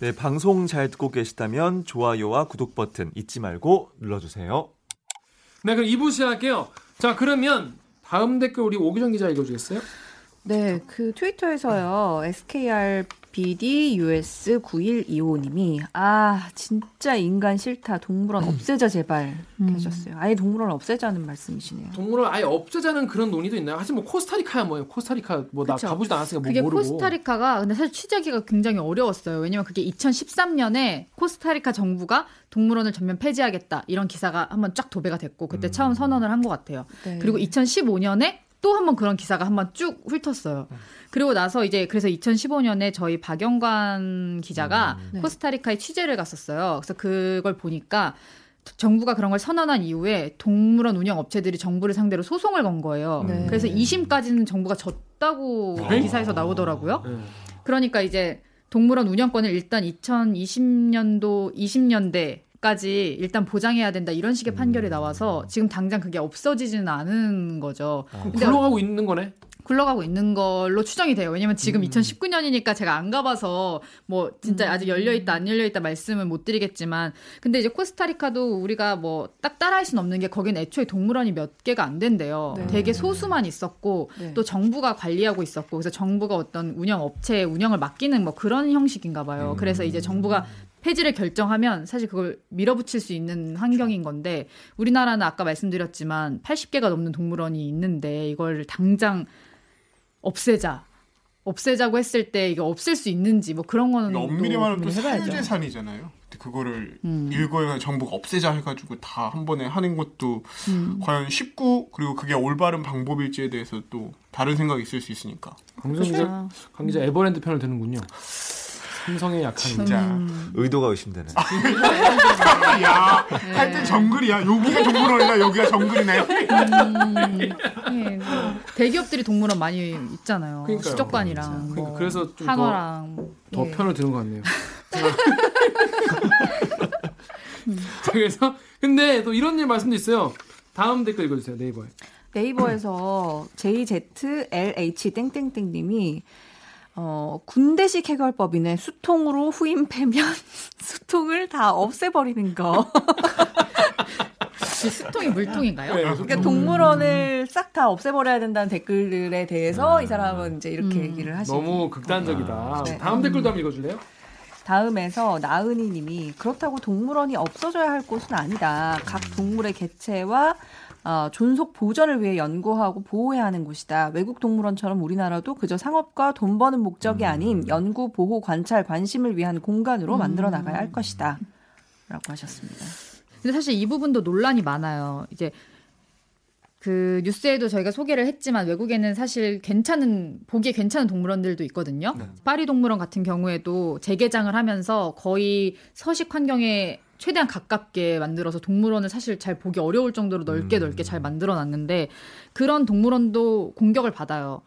네, 방송 잘 듣고 계시다면 좋아요와 구독 버튼 잊지 말고 눌러주세요. 네, 그럼 2부 시작할게요. 자, 그러면 다음 댓글 우리 오기정 기자 읽어주겠어요? 네, 그 트위터에서요. SKR BDUS9125님이 아 진짜 인간 싫다 동물원 없애자 제발 이렇게 하셨어요. 아예 동물원 없애자는 말씀이시네요. 동물을 아예 없애자는 그런 논의도 있나요? 사실 뭐 코스타리카야 뭐예요? 코스타리카 뭐나 그쵸. 가보지도 않았으니까 뭐 그게 모르고. 코스타리카가 근데 사실 취재하기가 굉장히 어려웠어요. 왜냐면 그게 2013년에 코스타리카 정부가 동물원을 전면 폐지하겠다 이런 기사가 한번 쫙 도배가 됐고 그때 처음 선언을 한 것 같아요. 네. 그리고 2015년에 또 한 번 그런 기사가 한 번 쭉 훑었어요. 그리고 나서 이제 그래서 2015년에 저희 박영관 기자가 네. 코스타리카에 취재를 갔었어요. 그래서 그걸 보니까 정부가 그런 걸 선언한 이후에 동물원 운영 업체들이 정부를 상대로 소송을 건 거예요. 네. 그래서 2심까지는 정부가 졌다고 네? 기사에서 나오더라고요. 네. 그러니까 이제 동물원 운영권을 일단 2020년도 20년대 까지 일단 보장해야 된다 이런 식의 판결이 나와서 지금 당장 그게 없어지지는 않은 거죠. 그럼 근데 굴러가고 있는 거네. 굴러가고 있는 걸로 추정이 돼요. 왜냐면 지금 2019년이니까 제가 안 가봐서 뭐 진짜 아직 열려 있다 안 열려 있다 말씀을 못 드리겠지만 근데 이제 코스타리카도 우리가 뭐 딱 따라할 수는 없는 게 거기는 애초에 동물원이 몇 개가 안 된대요. 네. 되게 소수만 있었고 네. 또 정부가 관리하고 있었고 그래서 정부가 어떤 운영 업체에 운영을 맡기는 뭐 그런 형식인가 봐요. 그래서 이제 정부가 폐지를 결정하면 사실 그걸 밀어붙일 수 있는 환경인 건데 우리나라는 아까 말씀드렸지만 80개가 넘는 동물원이 있는데 이걸 당장 없애자. 없애자고 했을 때 이게 없앨 수 있는지 뭐 그런 거는 그러니까 또 엄밀히 말하면 또. 사유재산이잖아요. 그거를 음. 일거에 정부가 없애자 해가지고 다 한 번에 하는 것도 음. 과연 쉽고 그리고 그게 올바른 방법일지에 대해서 또 다른 생각이 있을 수 있으니까. 강정 기자, 강 기자 에버랜드 편을 드는군요. 삼성의 약한 진짜. 음. 의도가 의심되네. 야, 네. 할때 정글이야. 여기가 정글원이야. 여기가 정글이네. 예, 뭐 대기업들이 동물원 많이 있잖아요. 그러니까요. 수족관이랑 그러니까 뭐 그래서 좀 더- 한화랑 더 예. 편을 드는 것 같네요. 자, 그래서 근데 또 이런 일 말씀도 있어요. 다음 댓글 읽어주세요 네이버에. 네이버에서 JZLH 땡땡땡 님이 어, 군대식 해결법이네. 수통으로 후임 패면 수통을 다 없애버리는 거. 그 수통이 물통인가요? 네, 그러니까 동물원을 싹 다 없애버려야 된다는 댓글들에 대해서 이 사람은 이제 이렇게 음. 얘기를 하시고 너무 극단적이다. 네. 다음 댓글도 한번 읽어줄래요? 다음에서 나은이 님이 그렇다고 동물원이 없어져야 할 곳은 아니다. 각 동물의 개체와 어, 존속 보전을 위해 연구하고 보호해야 하는 곳이다. 외국 동물원처럼 우리나라도 그저 상업과 돈 버는 목적이 아닌 연구, 보호, 관찰, 관심을 위한 공간으로 만들어 나가야 할 것이다. 라고 하셨습니다. 근데 사실 이 부분도 논란이 많아요. 이제 그 뉴스에도 저희가 소개를 했지만 외국에는 사실 괜찮은 보기에 괜찮은 동물원들도 있거든요. 파리 동물원 같은 경우에도 재개장을 하면서 거의 서식 환경에 최대한 가깝게 만들어서 동물원을 사실 잘 보기 어려울 정도로 넓게 넓게 잘 만들어 놨는데 그런 동물원도 공격을 받아요.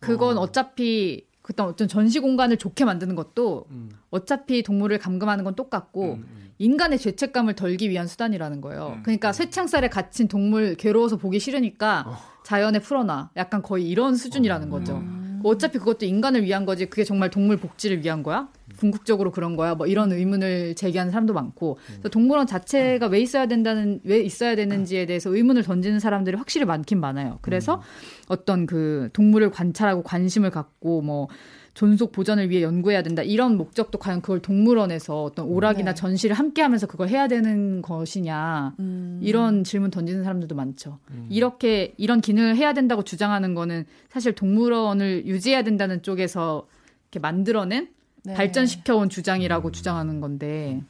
그건 어. 차피 그떤 어떤 전시 공간을 좋게 만드는 것도 음. 어차피 동물을 감금하는 건 똑같고 음, 음. 인간의 죄책감을 덜기 위한 수단이라는 거예요. 음. 그러니까 쇠창살에 갇힌 동물 괴로워서 보기 싫으니까 어. 자연에 풀어놔. 약간 거의 이런 수준이라는 거죠. 어차피 그것도 인간을 위한 거지 그게 정말 동물 복지를 위한 거야? 궁극적으로 그런 거야? 뭐 이런 의문을 제기하는 사람도 많고 그래서 동물원 자체가 왜 있어야 된다는 왜 있어야 되는지에 대해서 의문을 던지는 사람들이 확실히 많긴 많아요. 그래서 어떤 그 동물을 관찰하고 관심을 갖고 뭐 존속 보전을 위해 연구해야 된다 이런 목적도 과연 그걸 동물원에서 어떤 오락이나 네. 전시를 함께 하면서 그걸 해야 되는 것이냐 음. 이런 질문 던지는 사람들도 많죠. 이렇게 이런 기능을 해야 된다고 주장하는 거는 사실 동물원을 유지해야 된다는 쪽에서 이렇게 만들어낸 네. 발전시켜온 주장이라고 주장하는 건데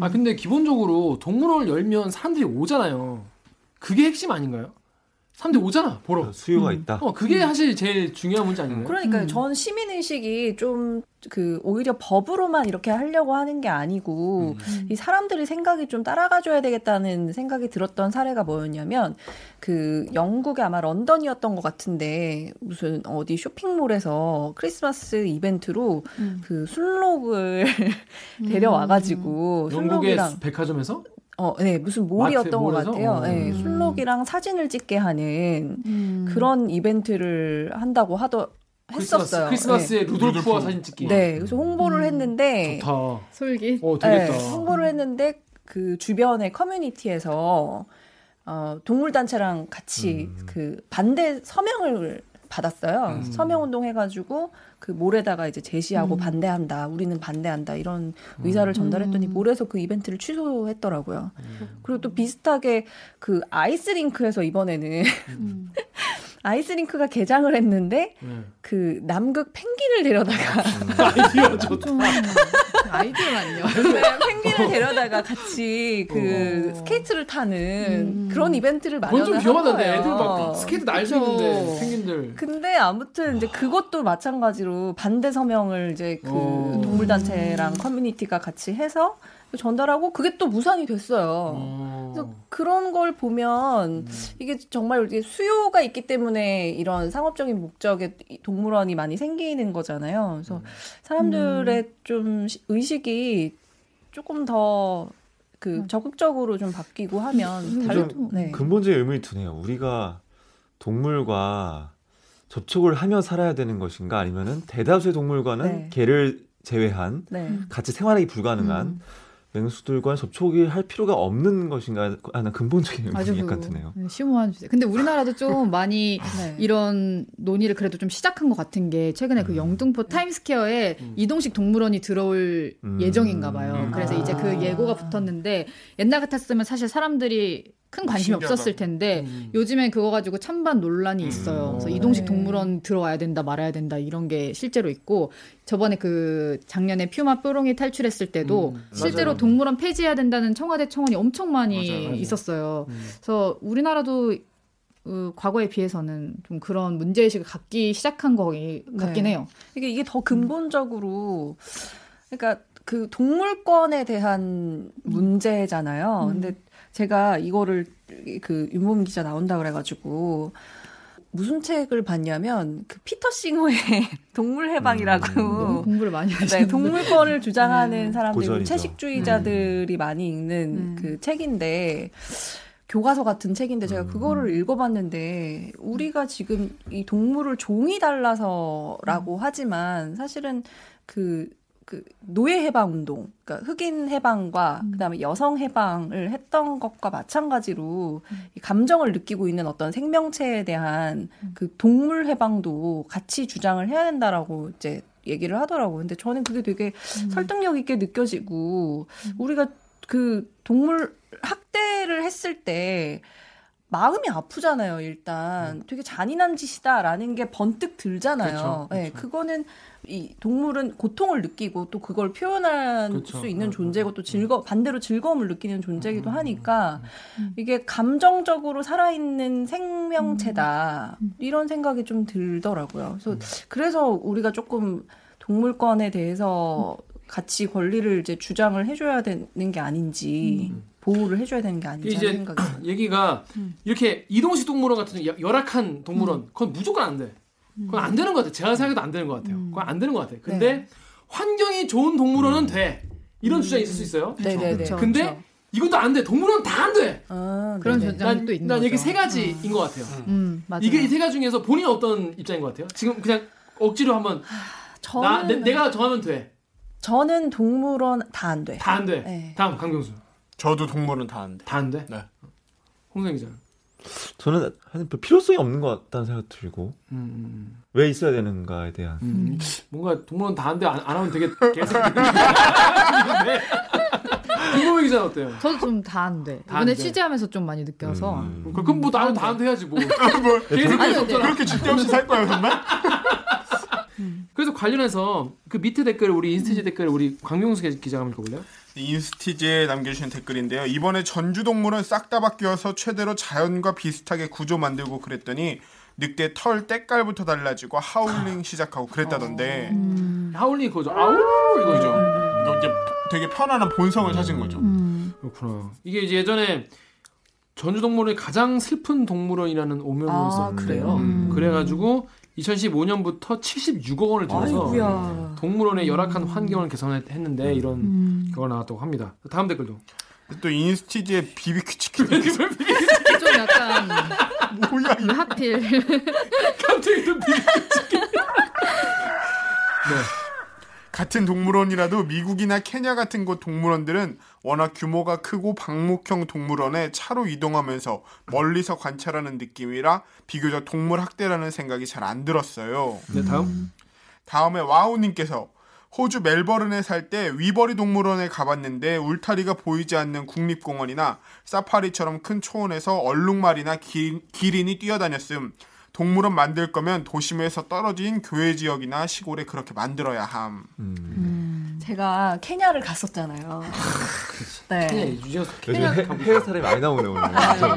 아 근데 기본적으로 동물원을 열면 사람들이 오잖아요. 그게 핵심 아닌가요? 사람들이 오잖아 보러. 수요가 있다. 어 그게 사실 제일 중요한 문제 아닌가요? 그러니까요. 음. 전 시민 의식이 좀 그 오히려 법으로만 이렇게 하려고 하는 게 아니고 음. 이 사람들이 생각이 좀 따라가줘야 되겠다는 생각이 들었던 사례가 뭐였냐면 그 영국의 아마 런던이었던 것 같은데 무슨 어디 쇼핑몰에서 크리스마스 이벤트로 음. 그 술록을 데려와가지고 영국의 술록이랑 백화점에서 어, 네 무슨 몰이었던 것? 같아요. 네, 음. 술록이랑 사진을 찍게 하는 그런 이벤트를 한다고 하더 했었어요. 크리스마스, 에 루돌프와 루돌프. 사진 찍기. 네, 그래서 홍보를 음. 했는데 좋다. 솔깃. 어, 네, 되겠다. 홍보를 했는데 그 주변의 커뮤니티에서 어, 동물 단체랑 같이 음. 그 반대 서명을 받았어요. 음. 서명 운동 해가지고 그 몰에다가 이제 제시하고 음. 반대한다, 우리는 반대한다 이런 의사를 전달했더니 음. 몰에서 그 이벤트를 취소했더라고요. 그리고 또 비슷하게 그 아이스링크에서 이번에는 음. 아이스링크가 개장을 했는데 네. 그 남극 펭귄을 데려다가 아이디어 좋다. 좀 아이디어만요. 네, 펭귄을 데려다가 같이 그 어. 스케이트를 타는 음. 그런 이벤트를 그건 마련을 좀한 위험하던데. 거예요. 애들 막 스케이트 날수 그쵸. 있는데 펭귄들. 근데 아무튼 이제 그것도 마찬가지로 반대 서명을 이제 그 어. 동물 단체랑 커뮤니티가 같이 해서 전달하고 그게 또 무산이 됐어요. 어. 그래서 그런 걸 보면 이게 정말 이게 수요가 있기 때문에 이런 상업적인 목적의 이 동물원이 많이 생기는 거잖아요. 그래서 사람들의 좀 시- 의식이 조금 더그 음. 적극적으로 좀 바뀌고 하면 음, 다른 좀 네. 근본적인 의문이 드네요. 우리가 동물과 접촉을 하며 살아야 되는 것인가 아니면은 대다수의 동물과는 네. 개를 제외한 네. 같이 생활하기 불가능한 음. 맹수들과 접촉이 할 필요가 없는 것인가 하는 근본적인 의문이 아주 약간 그 드네요. 심오한 주제. 근데 우리나라도 좀 많이 네. 이런 논의를 그래도 좀 시작한 것 같은 게 최근에 그 음. 영등포 타임스퀘어에 음. 이동식 동물원이 들어올 음. 예정인가 봐요. 음. 그래서 이제 그 아. 예고가 붙었는데 옛날 같았으면 사실 사람들이 큰 관심이 신기하다. 없었을 텐데 음. 요즘엔 그거 가지고 찬반 논란이 있어요. 음. 그래서 이동식 네. 동물원 들어와야 된다 말아야 된다 이런 게 실제로 있고 저번에 그 작년에 퓨마 뾰롱이 탈출했을 때도 음. 실제로 맞아요. 동물원 폐지해야 된다는 청와대 청원이 엄청 많이 맞아요, 맞아요. 있었어요. 음. 그래서 우리나라도 어, 과거에 비해서는 좀 그런 문제의식을 갖기 시작한 거 같긴 네. 해요. 이게 이게 더 근본적으로 그러니까 그 동물권에 대한 문제잖아요. 음. 근데 제가 이거를 그 윤모민 기자 나온다 그래가지고 무슨 책을 봤냐면 그 피터 싱어의 동물 해방이라고 너무 공부를 많이 하시는 네, 동물권을 주장하는 음. 사람들, 고전이죠. 채식주의자들이 많이 읽는 음. 그 책인데 교과서 같은 책인데 제가 음. 그거를 읽어봤는데 우리가 지금 이 동물을 종이 달라서라고 하지만 사실은 그, 그 노예 해방 운동, 그러니까 흑인 해방과 음. 그다음에 여성 해방을 했던 것과 마찬가지로 음. 이 감정을 느끼고 있는 어떤 생명체에 대한 음. 그 동물 해방도 같이 주장을 해야 된다라고 이제 얘기를 하더라고요. 근데 저는 그게 되게 음. 설득력 있게 느껴지고 음. 우리가 그 동물 학대를 했을 때 마음이 아프잖아요. 일단 되게 잔인한 짓이다라는 게 번뜩 들잖아요. 그렇죠, 네. 그거는 이 동물은 고통을 느끼고 또 그걸 표현할 그렇죠. 수 있는 음, 존재고 또 즐거 반대로 즐거움을 느끼는 존재이기도 음, 하니까 음. 이게 감정적으로 살아있는 생명체다 음. 이런 생각이 좀 들더라고요. 그래서 음. 그래서 우리가 조금 동물권에 대해서 같이 권리를 이제 주장을 해줘야 되는 게 아닌지 음. 보호를 해줘야 되는 게 아닌지 이제 생각이. 얘기가 음. 이렇게 이동식 동물원 같은 여- 열악한 동물원 그건 무조건 안 돼. 그건 안 되는 것 같아. 제가 생각해도 안 되는 것 같아요. 음. 그건 안 되는 것 같아. 근데 네. 환경이 좋은 동물원은 돼. 이런 주장이 있을 수 있어요. 네네네. 그쵸. 근데 그렇죠. 이것도 안 돼. 동물원 다 안 돼. 아, 그런. 주장- 또 있는 난. 여기 세 가지인 것 같아요. 음, 맞아요. 이게 이 세 가지 중에서 본인 어떤 입장인 것 같아요? 지금 그냥 억지로 한번 저는 나 내, 가 정하면 돼. 저는 동물원 다 안 돼. 다 안 돼. 네. 다음 강경수. 저도 동물은 다 안 돼. 다 안 돼. 네. 홍성 기자. 저는 필요성이 없는 것 같다는 생각 들고 음, 왜 있어야 되는가에 대한 음, 음. 뭔가 동물원 다 안 돼. 안, 안 하면 되게 계속. 김범희 기자는 어때요? 저도 좀 다 안 돼. 다 안 이번에 돼. 취재하면 좀 많이 느껴서 음. 그럼 뭐 나는 다 안 돼야지 뭐. 뭐, 계속 아니, 계속 근데- 그렇게 질데없이 살 거예요, 정말? 그래서 관련해서 그 밑에 댓글 우리 인스티지 댓글 우리 강경수 기자가 한번 읽어볼래요? 인스티지에 남겨주신 댓글인데요. 이번에 전주 동물원 싹 다 바뀌어서 최대로 자연과 비슷하게 구조 만들고 그랬더니 늑대 털 때깔부터 달라지고 하울링 시작하고 그랬다던데 음. 하울링 그거죠. 아우 이거죠. 이거 이제 되게 편안한 본성을 찾은 거죠. 음. 그렇구나. 이게 이제 예전에 전주 동물원의 가장 슬픈 동물원이라는 오명이 아, 있었는데요. 그래요? 음. 그래가지고 2015년부터 76억 원을 들여서 아이고야. 동물원의 열악한 환경을 개선했는데 이런 음. 결과가 나왔다고 합니다. 다음 댓글도. 또 인스티지에 비비큐 치킨 좀 약간 뭐야 왜 하필 갑자기 또 비- 같은 동물원이라도 미국이나 케냐 같은 곳 동물원들은 워낙 규모가 크고 방목형 동물원에 차로 이동하면서 멀리서 관찰하는 느낌이라 비교적 동물 학대라는 생각이 잘 안 들었어요. 네, 다음. 다음에 와우님께서 호주 멜버른에 살 때 위버리 동물원에 가봤는데 울타리가 보이지 않는 국립공원이나 사파리처럼 큰 초원에서 얼룩말이나 기, 기린이 뛰어다녔음. 동물원 만들 거면 도심에서 떨어진 교외 지역이나 시골에 그렇게 만들어야 함. 제가 케냐를 갔었잖아요. 네. 그냥 유재석 요즘 해, 해외 사람이 많이 나오네 오늘.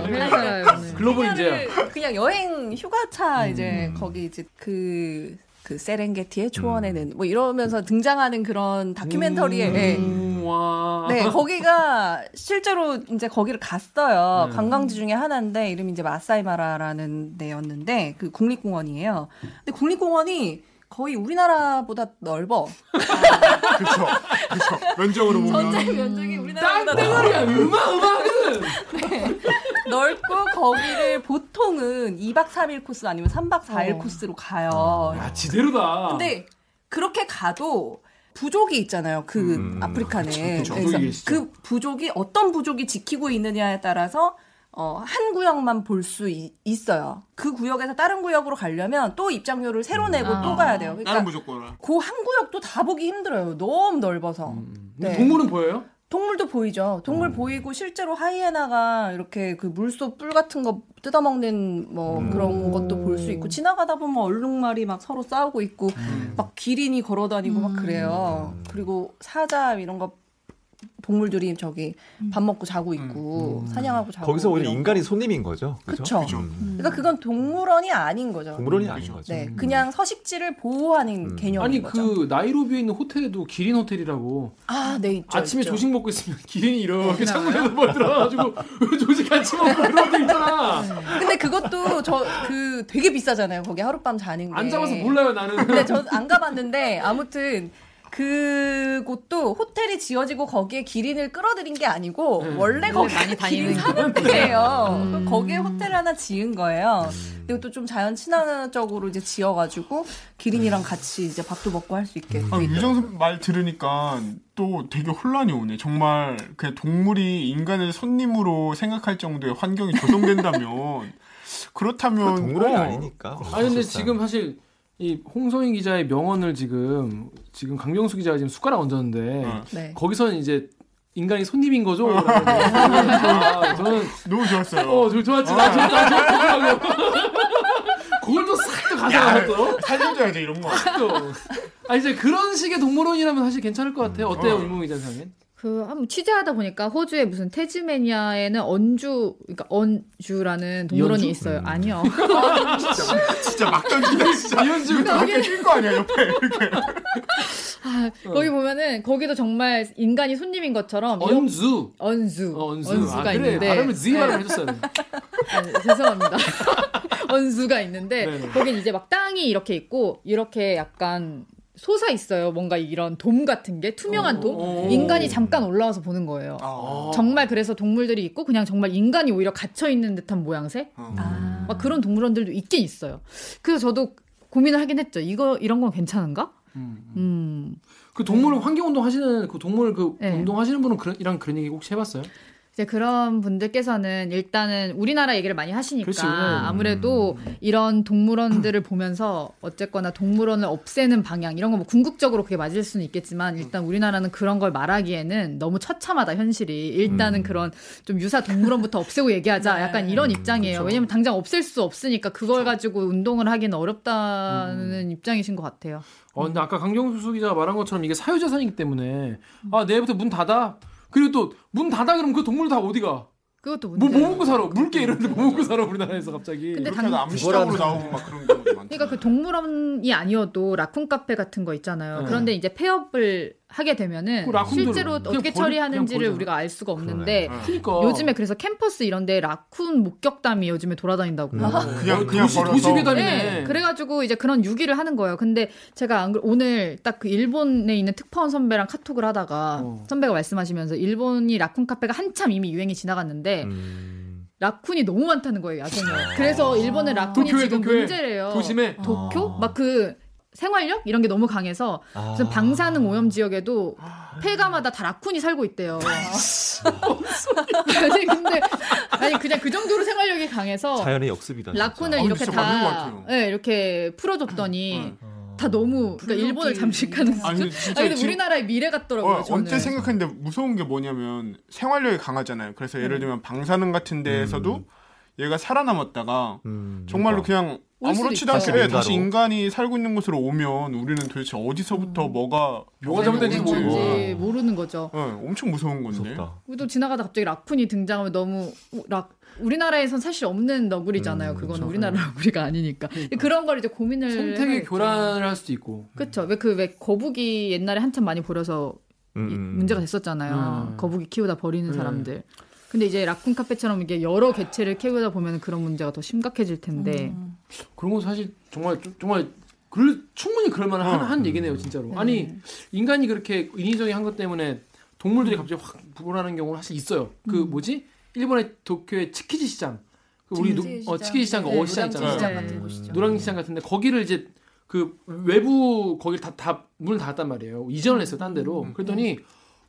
회사요 오늘. 글로벌 인재야. 케냐를 그냥 여행 휴가차 음. 이제 거기 이제 그, 그 세렝게티의 음. 초원에는 뭐 이러면서 등장하는 그런 다큐멘터리에 네. 음, 와. 네, 거기가 실제로 이제 거기를 갔어요. 네. 관광지 중에 하나인데 이름이 이제 마사이마라라는 데였는데 그 국립공원이에요. 근데 국립공원이 거의 우리나라보다 넓어. 그쵸. 그쵸. 면적으로 보면. 전체 면적이 우리나라보다 넓- 땅덩어리야. 음악 음악은. 넓고 거기를 보통은 2박 3일 코스 아니면 3박 4일 어. 코스로 가요. 야, 지대로다. 근데 그렇게 가도 부족이 있잖아요. 그 음, 아프리카는. 그쵸, 부족이. 그 부족이 어떤 부족이 지키고 있느냐에 따라서 어, 한 구역만 볼 수 있어요. 그 구역에서 다른 구역으로 가려면 또 입장료를 새로 내고 아. 또 가야 돼요. 다른 그러니까 무조건. 그한 구역도 다 보기 힘들어요. 너무 넓어서. 음. 네. 동물은 보여요? 동물도 보이죠. 동물 보이고 실제로 하이에나가 이렇게 그 물속 뿔 같은 거 뜯어먹는 뭐 음. 그런 것도 볼 수 있고 지나가다 보면 얼룩말이 막 서로 싸우고 있고 막 기린이 걸어다니고 막 그래요. 그리고 사자 이런 거 동물들이 저기 밥 먹고 자고 있고 사냥하고 자고 거기서 오히려 이런 거. 인간이 손님인 거죠. 그죠. 음. 그러니까 그건 동물원이 아닌 거죠. 동물원이 음, 아닌. 거죠. 네, 그냥 서식지를 보호하는 음. 개념인 아니 거죠. 그 나이로비에 있는 호텔에도 기린 호텔이라고 아, 네 있죠. 아침에 있죠. 조식 먹고 있으면 기린이 이렇게 창문에서 뭘 들어가가지고 조식 같이 먹고 그런 호텔 있잖아. 근데 그것도 저 그 되게 비싸잖아요. 거기 하룻밤 자는 게. 안 잡아서 몰라요 나는. 근데 전 안 가봤는데 아무튼 그곳도 호텔이 지어지고 거기에 기린을 끌어들인 게 아니고 네. 원래 거기 많이 기린 다니는 사는 데예요. 음. 거기에 호텔 하나 지은 거예요. 그리고 또 좀 자연 친화적으로 이제 지어가지고 기린이랑 같이 이제 밥도 먹고 할 수 있게. 아, 유정 말 들으니까 또 되게 혼란이 오네. 정말 그냥 동물이 인간을 손님으로 생각할 정도의 환경이 조성된다면 그렇다면 동물원이 어, 아니니까. 아니 근데 사실상. 지금 사실 이 홍성인 기자의 명언을 지금 지금 강병수 기자가 지금 숟가락 얹었는데 어. 네. 거기서는 이제 인간이 손님인 거죠? 아, 저는 너무 좋았어요. 어, 저 좋았지. 나 좋다. 나 좋더라고. 그걸 또 싹또 가져가 또. 살려줘야지 이런 거. 또. 아 이제 그런 식의 동물원이라면 사실 괜찮을 것 같아요. 어때요, 어. 이몽 기자 생각엔? 그 한번 취재하다 보니까 호주의 무슨 태즈메니아에는 언주 그러니까 언주라는 동물원이 이언주? 있어요. 음. 아니요. 진짜 진짜 막 던지다 진짜. 이현주 밖에 낀거 아니야 옆에 이렇게. 아, 거기 보면은 거기도 정말 인간이 손님인 것처럼 언주. 언수 어, 언수. 언수가 아, 그래. 있는데 발음을 Z 발음 해줬어요. 아, 죄송합니다. 언수가 있는데 네네. 거긴 이제 막 땅이 이렇게 있고 이렇게 약간 솟아 있어요. 뭔가 이런 돔 같은 게 투명한 어, 돔. 어. 인간이 잠깐 올라와서 보는 거예요. 아, 정말 그래서 동물들이 있고 그냥 정말 인간이 오히려 갇혀 있는 듯한 모양새. 어. 아. 막 그런 동물원들도 있긴 있어요. 그래서 저도 고민을 하긴 했죠. 이거 이런 건 괜찮은가? 음. 음. 그 동물 환경 운동 하시는 그 동물 그 네. 운동 하시는 분은 그런 이랑 그런 얘기 혹시 해봤어요? 이제 그런 분들께서는 일단은 우리나라 얘기를 많이 하시니까 그렇지, 우리나라. 아무래도 이런 동물원들을 보면서 어쨌거나 동물원을 없애는 방향 이런 거 뭐 궁극적으로 그게 맞을 수는 있겠지만 일단 우리나라는 그런 걸 말하기에는 너무 처참하다 현실이 일단은 음. 그런 좀 유사 동물원부터 없애고 얘기하자 네. 약간 이런 입장이에요. 그렇죠. 왜냐면 당장 없앨 수 없으니까 그걸 가지고 운동을 하기는 어렵다는 입장이신 것 같아요. 어, 근데 아까 강경수 기자가 말한 것처럼 이게 사유재산이기 때문에 아 내일부터 문 닫아. 그리고 또 문 닫아 그러면 그 동물 다 어디 가? 그것도 뭐, 문제예요. 뭐 먹고 살아? 물개 이런데 뭐 먹고 살아 우리나라에서 갑자기. 근데 당- 암시장으로 나오고 막 그런 경우도 많죠. 그러니까 그 동물원이 아니어도 라쿤 카페 같은 거 있잖아요. 네. 그런데 이제 폐업을 하게 되면은 그 실제로 어떻게 버리- 처리하는지를 우리가 알 수가 없는데. 그러니까 요즘에 그래서 캠퍼스 이런데 라쿤 목격담이 요즘에 돌아다닌다고. 음. 그냥 어, 그냥 도시, 도시 괴담이네. 네, 그래가지고 이제 그런 유기를 하는 거예요. 근데 제가 오늘 딱 그 일본에 있는 특파원 선배랑 카톡을 하다가 어. 선배가 말씀하시면서 일본이 라쿤 카페가 한참 이미 유행이 지나갔는데 음. 라쿤이 너무 많다는 거예요 야생에. 그래서 일본은 라쿤이 도쿄에, 지금 도쿄에. 문제래요. 도심에 도쿄? 아. 막그 생활력 이런 게 너무 강해서 아. 무슨 방사능 오염 지역에도 폐가마다 다 라쿤이 살고 있대요. 아니 근데 아니 그냥 그 정도로 생활력이 강해서 자연의 역습이다. 진짜. 라쿤을 어, 이렇게 다 같아요. 네, 이렇게 풀어줬더니 응. 다 너무 그러니까 일본을 잠식하는 수준. 아니 아니, 진짜 근데 지금 우리나라의 미래 같더라고요. 어, 저는. 언제 생각했는데 무서운 게 뭐냐면 생활력이 강하잖아요. 그래서 예를 들면 방사능 같은 데에서도 얘가 살아남았다가 음, 정말로 그러니까. 그냥 아무렇지도. 않게 예, 다시. 인간이 살고 있는 곳으로 오면 우리는 도대체 어디서부터 뭐가 뭐가 잘못된지 뭔지 모르는 거죠. 예, 엄청 무서운 건데. 무섭다. 또 지나가다 갑자기 라쿤이 등장하면 너무 우- 락 우리나라에선 사실 없는 너구리잖아요. 음, 그거는 그렇죠. 우리나라 너구리가 아니니까 그런 걸 이제 고민을 해야겠죠. 교란을 할 수도 있고. 그렇죠. 왜 그 왜 거북이 옛날에 한참 많이 버려서 음, 이- 음. 문제가 됐었잖아요. 음. 거북이 키우다 버리는 음. 사람들. 근데 이제 라쿤 카페처럼 이게 여러 개체를 키우다 보면 그런 문제가 더 심각해질 텐데. 음. 그런 거 사실 정말 좀- 정말 그 충분히 그럴 만한 한, 어. 한 얘기네요, 진짜로. 네. 아니 인간이 그렇게 인위적인 한 것 때문에 동물들이 갑자기 확 불어나는 경우는 사실 있어요. 그 음. 뭐지? 일본의 도쿄의 츠키지 시장. 그 우리 노, 츠키지 어, 시장. 츠키지 시장, 네, 어 시장 노량진 있잖아요. 시장 네. 같은 곳이죠. 노량진 시장 같은데 거기를 이제 그 외부 거기를 다 다 문을 닫았단 말이에요. 이전을 했어요, 딴 데로. 음. 그랬더니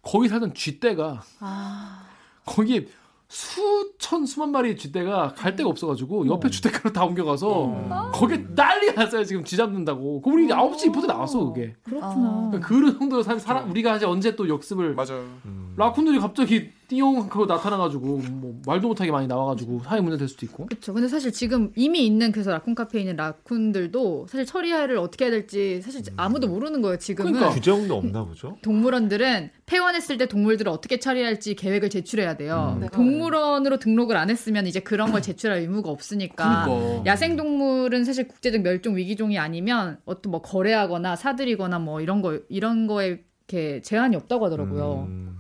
거기 살던 쥐떼가 아, 거기에 수천 수만 마리의 쥐떼가 갈 데가 없어가지고 옆에 주택가로 다 옮겨가서 어. 거기에 난리가 났어요 지금 쥐 잡는다고. 그 우리 아홉 시 리포트 나왔어 그게. 그렇구나. 그러니까 그런 정도로 사, 사람 우리가 이제 언제 또 역습을 맞아요. 음. 라쿤들이 갑자기 띠용 하고 나타나가지고 뭐 말도 못하게 많이 나와가지고 사회 문제 될 수도 있고. 그렇죠. 근데 사실 지금 이미 있는 그래서 라쿤 카페에 있는 라쿤들도 사실 처리를 어떻게 해야 될지 사실 아무도 모르는 거예요. 지금은 그러니까. 규정도 없나 보죠? 동물원들은 폐원했을 때 동물들을 어떻게 처리할지 계획을 제출해야 돼요. 음. 네. 동물원으로 등록을 안 했으면 이제 그런 걸 제출할 의무가 없으니까. 그러니까. 야생 동물은 사실 국제적 멸종 위기종이 아니면 어떤 뭐 거래하거나 사들이거나 뭐 이런 거 이런 거에 이렇게 제한이 없다고 하더라고요. 음.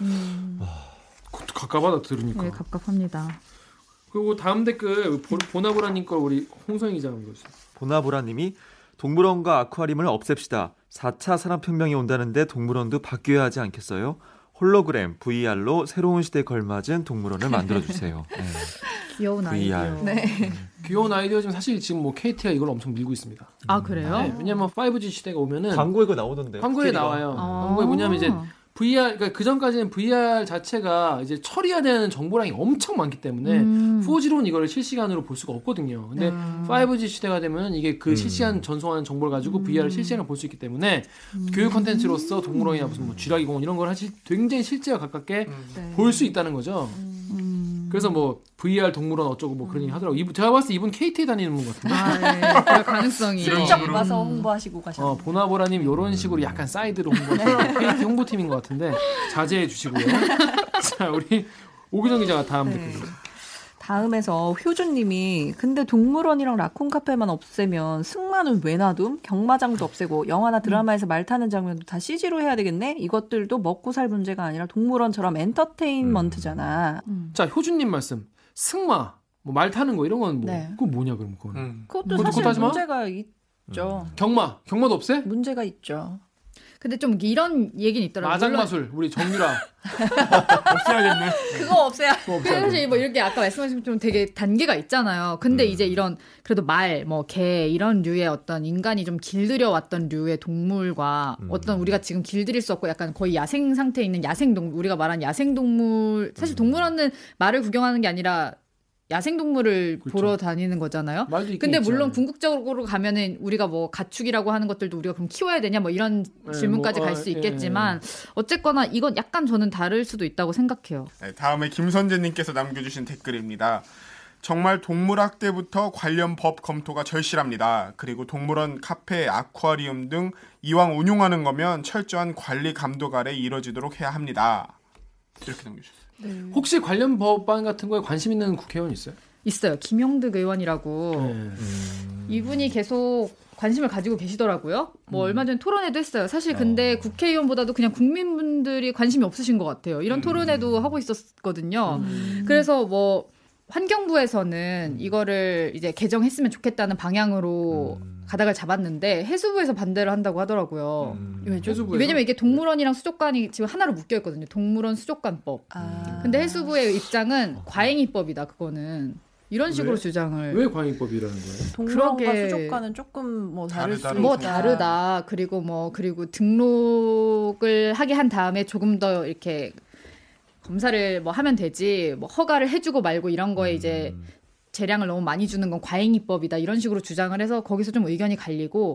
음, 그것도 가까워다 들으니까. 네, 갑갑합니다. 그리고 다음 댓글 보- 보나보라님 거 우리 홍성희 기자가 읽어주세요. 보나보라님이 동물원과 아쿠아리움을 없앱시다. 4차 산업혁명이 온다는데 동물원도 바뀌어야 하지 않겠어요? 홀로그램, VR로 새로운 시대에 걸맞은 동물원을 만들어주세요. 네. 귀여운 VR. 아이디어. 네. 귀여운 아이디어 중 사실 지금 뭐 KT가 이걸 엄청 밀고 있습니다. 아 그래요? 네, 왜냐면 5G 시대가 오면은 광고에 그거 나오던데. 광고에 나와요. 아. 광고에 뭐냐면 이제 VR 그러니까 그 전까지는 VR 자체가 이제 처리해야 되는 정보량이 엄청 많기 때문에 음. 4G로는 이거를 실시간으로 볼 수가 없거든요. 근데 음. 5G 시대가 되면 이게 그 음. 실시간 전송하는 정보를 가지고 음. VR을 실시간으로 볼 수 있기 때문에 교육 컨텐츠로서 동물원이나 무슨 뭐 쥐라기 공원 이런 걸 사실 굉장히 실제와 가깝게 음. 네. 볼수 있다는 거죠. 음. 그래서 뭐 VR 동물원 어쩌고 뭐 그런 얘기 하더라고. 이분 제가 봤을 때 이분 KT 에 다니는 분 같은데. 아, 네. 가능성이. 직접 식으로. 와서 홍보하시고 가셨네요. 어, 보나보라님 이런 식으로 약간 사이드로 홍보하시는 KT 홍보팀인 것 같은데 자제해 주시고요. 자 우리 오기정 기자가 다음 네. 댓글. 다음에서 효준님이 근데 동물원이랑 라쿤 카페만 없애면 승마는 왜 놔둠? 경마장도 없애고 영화나 드라마에서 말 타는 장면도 다 CG로 해야 되겠네? 이것들도 먹고 살 문제가 아니라 동물원처럼 엔터테인먼트잖아. 음. 자 효준님 말씀 승마 뭐 말 타는 거 이런 건 뭐 네. 그거 뭐냐 그럼 그거는 음. 그것도 그것도 사실? 문제가 있죠. 경마 경마도 없애? 문제가 있죠. 근데 좀 이런 얘기는 있더라고요. 마장 물론 마술 우리 정유라 없애야겠네. 그거 없애야. 없애야 돼. 사실 뭐 이렇게 아까 말씀하신 좀 되게 단계가 있잖아요. 근데 음. 이제 이런 그래도 말, 뭐 개 이런 류의 어떤 인간이 좀 길들여 왔던 류의 동물과 음. 어떤 우리가 지금 길들일 수 없고 약간 거의 야생 상태에 있는 야생 동물 우리가 말한 야생 동물 사실 음. 동물원은 말을 구경하는 게 아니라 야생 동물을 그렇죠. 보러 다니는 거잖아요. 근데 물론 있지만. 궁극적으로 가면은 우리가 뭐 가축이라고 하는 것들도 우리가 그럼 키워야 되냐 뭐 이런 네, 질문까지 뭐, 갈 아, 수 예, 있겠지만 어쨌거나 이건 약간 저는 다를 수도 있다고 생각해요. 네, 다음에 김선재님께서 남겨주신 댓글입니다. 정말 동물학대부터 관련 법 검토가 절실합니다. 그리고 동물원, 카페, 아쿠아리움 등 이왕 운용하는 거면 철저한 관리 감독 아래 이뤄지도록 해야 합니다. 이렇게 남겨주셨어요. 혹시 관련 법안 같은 거에 관심 있는 국회의원 있어요? 있어요. 김영득 의원이라고 네. 음. 이분이 계속 관심을 가지고 계시더라고요. 뭐 얼마 전에 토론회도 했어요. 사실 근데 어. 국회의원보다도 그냥 국민분들이 관심이 없으신 것 같아요. 이런 토론회도 하고 있었거든요. 그래서 뭐 환경부에서는 이거를 이제 개정했으면 좋겠다는 방향으로 음. 가닥을 잡았는데 해수부에서 반대를 한다고 하더라고요. 음. 왜죠? 해수부에서? 왜냐면 이게 동물원이랑 수족관이 지금 하나로 묶여 있거든요. 동물원 수족관법. 아. 근데 해수부의 입장은 과잉입법이다. 그거는 이런 식으로 왜? 주장을 왜 광인법이라는 거예요? 동물원과 그러게. 수족관은 조금 뭐 다를 수 다르다는 뭐. 다르다. 그리고 뭐 그리고 등록을 하게 한 다음에 조금 더 이렇게 검사를 뭐 하면 되지. 뭐 허가를 해주고 말고 이런 거에 이제 재량을 너무 많이 주는 건 과잉입법이다 이런 식으로 주장을 해서 거기서 좀 의견이 갈리고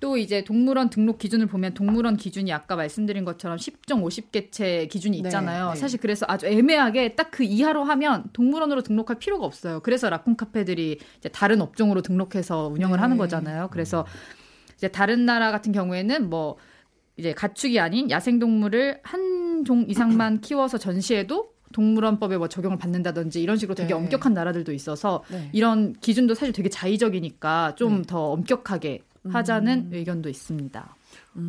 또 이제 동물원 등록 기준을 보면 동물원 기준이 아까 말씀드린 것처럼 10종 50개체 기준이 네, 있잖아요. 네. 사실 그래서 아주 애매하게 딱 그 이하로 하면 동물원으로 등록할 필요가 없어요. 그래서 라쿤 카페들이 이제 다른 업종으로 등록해서 운영을 네. 하는 거잖아요. 그래서 이제 다른 나라 같은 경우에는 뭐 이제 가축이 아닌 야생동물을 한 종 이상만 키워서 전시해도 동물원법에 뭐 적용을 받는다든지 이런 식으로 되게 네. 엄격한 나라들도 있어서 네. 이런 기준도 사실 되게 자의적이니까 좀더 엄격하게 하자는 음. 의견도 있습니다.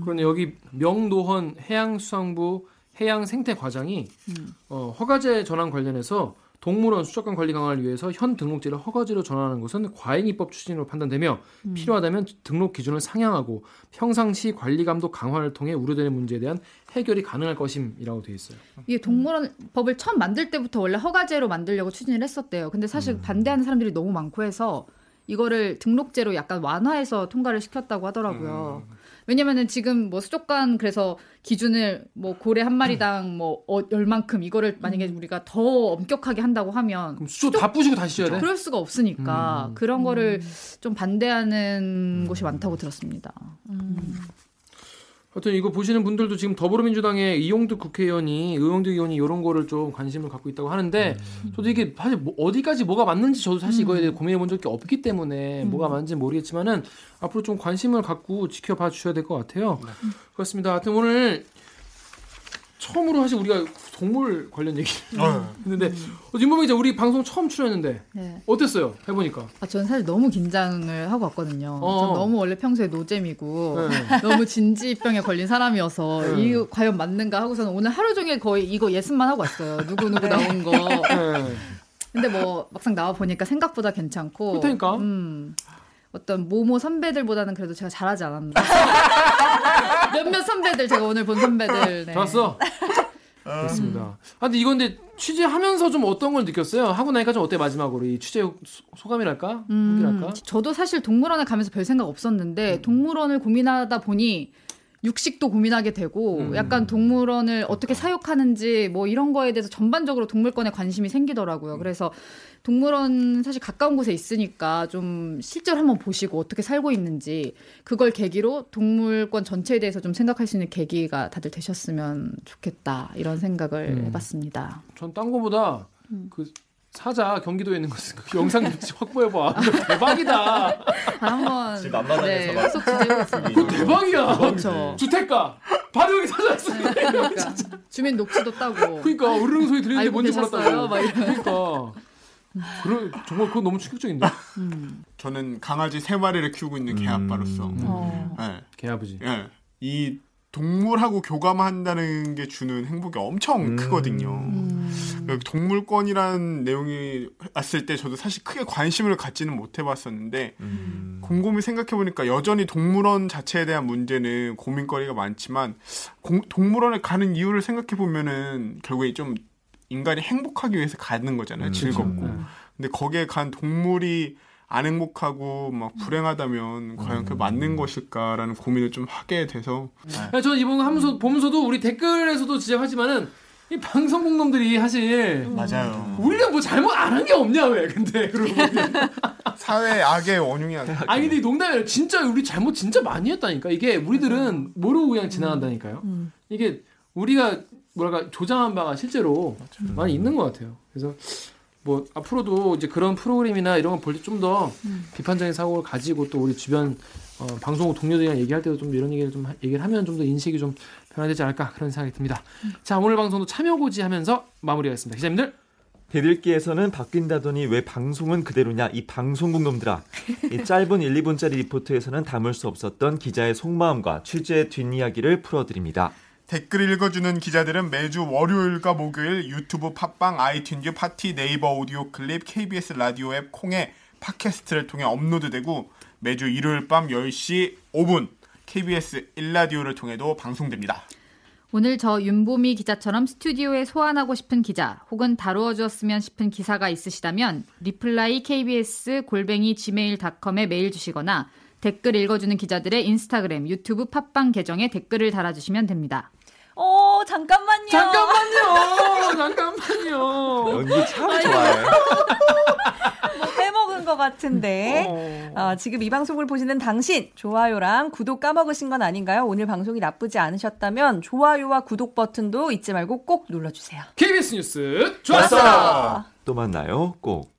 그런데 여기 명노헌 해양수산부 해양생태과장이 음. 어, 허가제 전환 관련해서 동물원 수족관 관리 강화를 위해서 현 등록제를 허가제로 전환하는 것은 과잉 입법 추진으로 판단되며 음. 필요하다면 등록 기준을 상향하고 평상시 관리 감독 강화를 통해 우려되는 문제에 대한 해결이 가능할 것임이라고 되어 있어요. 이게 동물원 법을 처음 만들 때부터 원래 허가제로 만들려고 추진을 했었대요. 근데 사실 음. 반대하는 사람들이 너무 많고 해서 이거를 등록제로 약간 완화해서 통과를 시켰다고 하더라고요. 음. 왜냐면은 지금 뭐 수족관 그래서 기준을 뭐 고래 한 마리당 뭐 어, 열만큼 이거를 만약에 우리가 더 엄격하게 한다고 하면 그럼 수조 다 부시고 다시 져야 돼? 그럴 수가 없으니까 음. 그런 거를 좀 반대하는 곳이 많다고 들었습니다. 하여튼 이거 보시는 분들도 지금 더불어민주당의 이용득 국회의원이 의용득 의원이 이런 거를 좀 관심을 갖고 있다고 하는데 저도 이게 사실 뭐 어디까지 뭐가 맞는지 저도 사실 이거에 대해 고민해 본 적이 없기 때문에 뭐가 맞는지 모르겠지만은 앞으로 좀 관심을 갖고 지켜봐 주셔야 될 것 같아요. 그렇습니다. 하여튼 오늘 처음으로 사실 우리가 동물 관련 얘기를 어. 했는데 어, 윤범 기자 우리 방송 처음 출연했는데 네. 어땠어요? 해보니까. 아, 저는 사실 너무 긴장을 하고 왔거든요. 어. 전 너무 원래 평소에 노잼이고 네. 너무 진지병에 걸린 사람이어서 네. 이 과연 맞는가 하고서는 오늘 하루 종일 거의 이거 예습만 하고 왔어요. 누구 누구 나온 거. 네. 근데 뭐 막상 나와 보니까 생각보다 괜찮고. 그렇다니까. 음. 어떤 모모 선배들보다는 그래도 제가 잘하지 않았나. 몇몇 선배들 제가 오늘 본 선배들. 네. 좋았어. 그렇습니다. 아, 근데 이건 근데 취재하면서 좀 어떤 걸 느꼈어요? 하고 나니까 좀 어때 마지막으로 이 취재 소- 소감이랄까? 음, 후기랄까? 저도 사실 동물원에 가면서 별 생각 없었는데 동물원을 고민하다 보니 육식도 고민하게 되고 음. 약간 동물원을 어떻게 사육하는지 뭐 이런 거에 대해서 전반적으로 동물권에 관심이 생기더라고요. 그래서 동물원 사실 가까운 곳에 있으니까 좀 실제로 한번 보시고 어떻게 살고 있는지 그걸 계기로 동물권 전체에 대해서 좀 생각할 수 있는 계기가 다들 되셨으면 좋겠다 이런 생각을 음. 해봤습니다. 전 딴 거보다 그 사자 경기도에 있는 것그 영상 같이 확보해봐. 이거 대박이다. 아, 한번 지금 앞마당에서 네, 막- 후속 기대해보겠습니다. 그거 대박이야. 대박이지. 주택가 바로 여기 사자 있어. 그러니까 주민 녹취도 따고 그러니까 으르릉 소리 들리는데 뭔지 계셨어요? 몰랐다고. 막 이런. 그러니까. 그래 정말 그건 너무 충격적인데. 저는 강아지 세 마리를 키우고 있는 개 아빠로서 음. 어. 예, 개 아버지. 예, 이 동물하고 교감한다는 게 주는 행복이 엄청 음. 크거든요. 음. 그 동물권이라는 내용이 왔을 때 저도 사실 크게 관심을 갖지는 못해봤었는데 음. 곰곰이 생각해보니까 여전히 동물원 자체에 대한 문제는 고민거리가 많지만 공- 동물원에 가는 이유를 생각해보면은 결국에 좀 인간이 행복하기 위해서 가는 거잖아요. 음, 즐겁고. 음. 근데 거기에 간 동물이 안 행복하고 막 불행하다면 과연 그게 맞는 것일까라는 고민을 좀 하게 돼서 야, 저는 이번 하면서 보면서도 우리 댓글에서도 지적하지만은 이 방송국 놈들이 사실 맞아요. 우리는 뭐 잘못 안 한 게 없냐 왜? 근데 그러고 보면. 사회 악의 원흉이 아니라 아니 근데 농담이 아니라 진짜 우리 잘못 진짜 많이 했다니까. 이게 우리들은 모르고 그냥 지나간다니까요. 음. 이게 우리가 뭐랄까 조장한 바가 실제로 많이 있는 것 같아요. 그래서 뭐 앞으로도 이제 그런 프로그램이나 이런 걸 볼 때 좀더 비판적인 사고를 가지고 또 우리 주변 어, 방송국 동료들이랑 얘기할 때도 좀 이런 얘기를 좀 하- 얘기를 하면 좀 더 인식이 좀 변화되지 않을까 그런 생각이 듭니다. 자 오늘 방송도 참여고지 하면서 마무리하겠습니다. 기자님들 대들기에서는 바뀐다더니 왜 방송은 그대로냐 이 방송국 놈들아 이 짧은 1, 2분짜리 리포트에서는 담을 수 없었던 기자의 속마음과 취재 뒷이야기를 풀어드립니다. 댓글 읽어주는 기자들은 매주 월요일과 목요일 유튜브 팟빵 아이튠즈 팟티 네이버 오디오 클립 KBS 라디오 앱 콩에 팟캐스트를 통해 업로드되고 매주 일요일 밤 10시 5분 KBS 1라디오를 통해도 방송됩니다. 오늘 저 윤보미 기자처럼 스튜디오에 소환하고 싶은 기자 혹은 다루어 주었으면 싶은 기사가 있으시다면 reply kbs 골뱅이 gmail.com에 메일 주시거나 댓글 읽어주는 기자들의 인스타그램, 유튜브 팟빵 계정에 댓글을 달아주시면 됩니다. 어, 잠깐만요. 잠깐만요. 잠깐만요. 연기 참 좋아해. 뭐 빼먹은 것 같은데. 어, 지금 이 방송을 보시는 당신, 좋아요랑 구독 까먹으신 건 아닌가요? 오늘 방송이 나쁘지 않으셨다면 좋아요와 구독 버튼도 잊지 말고 꼭 눌러주세요. KBS 뉴스. 좋았어. 또 만나요. 꼭.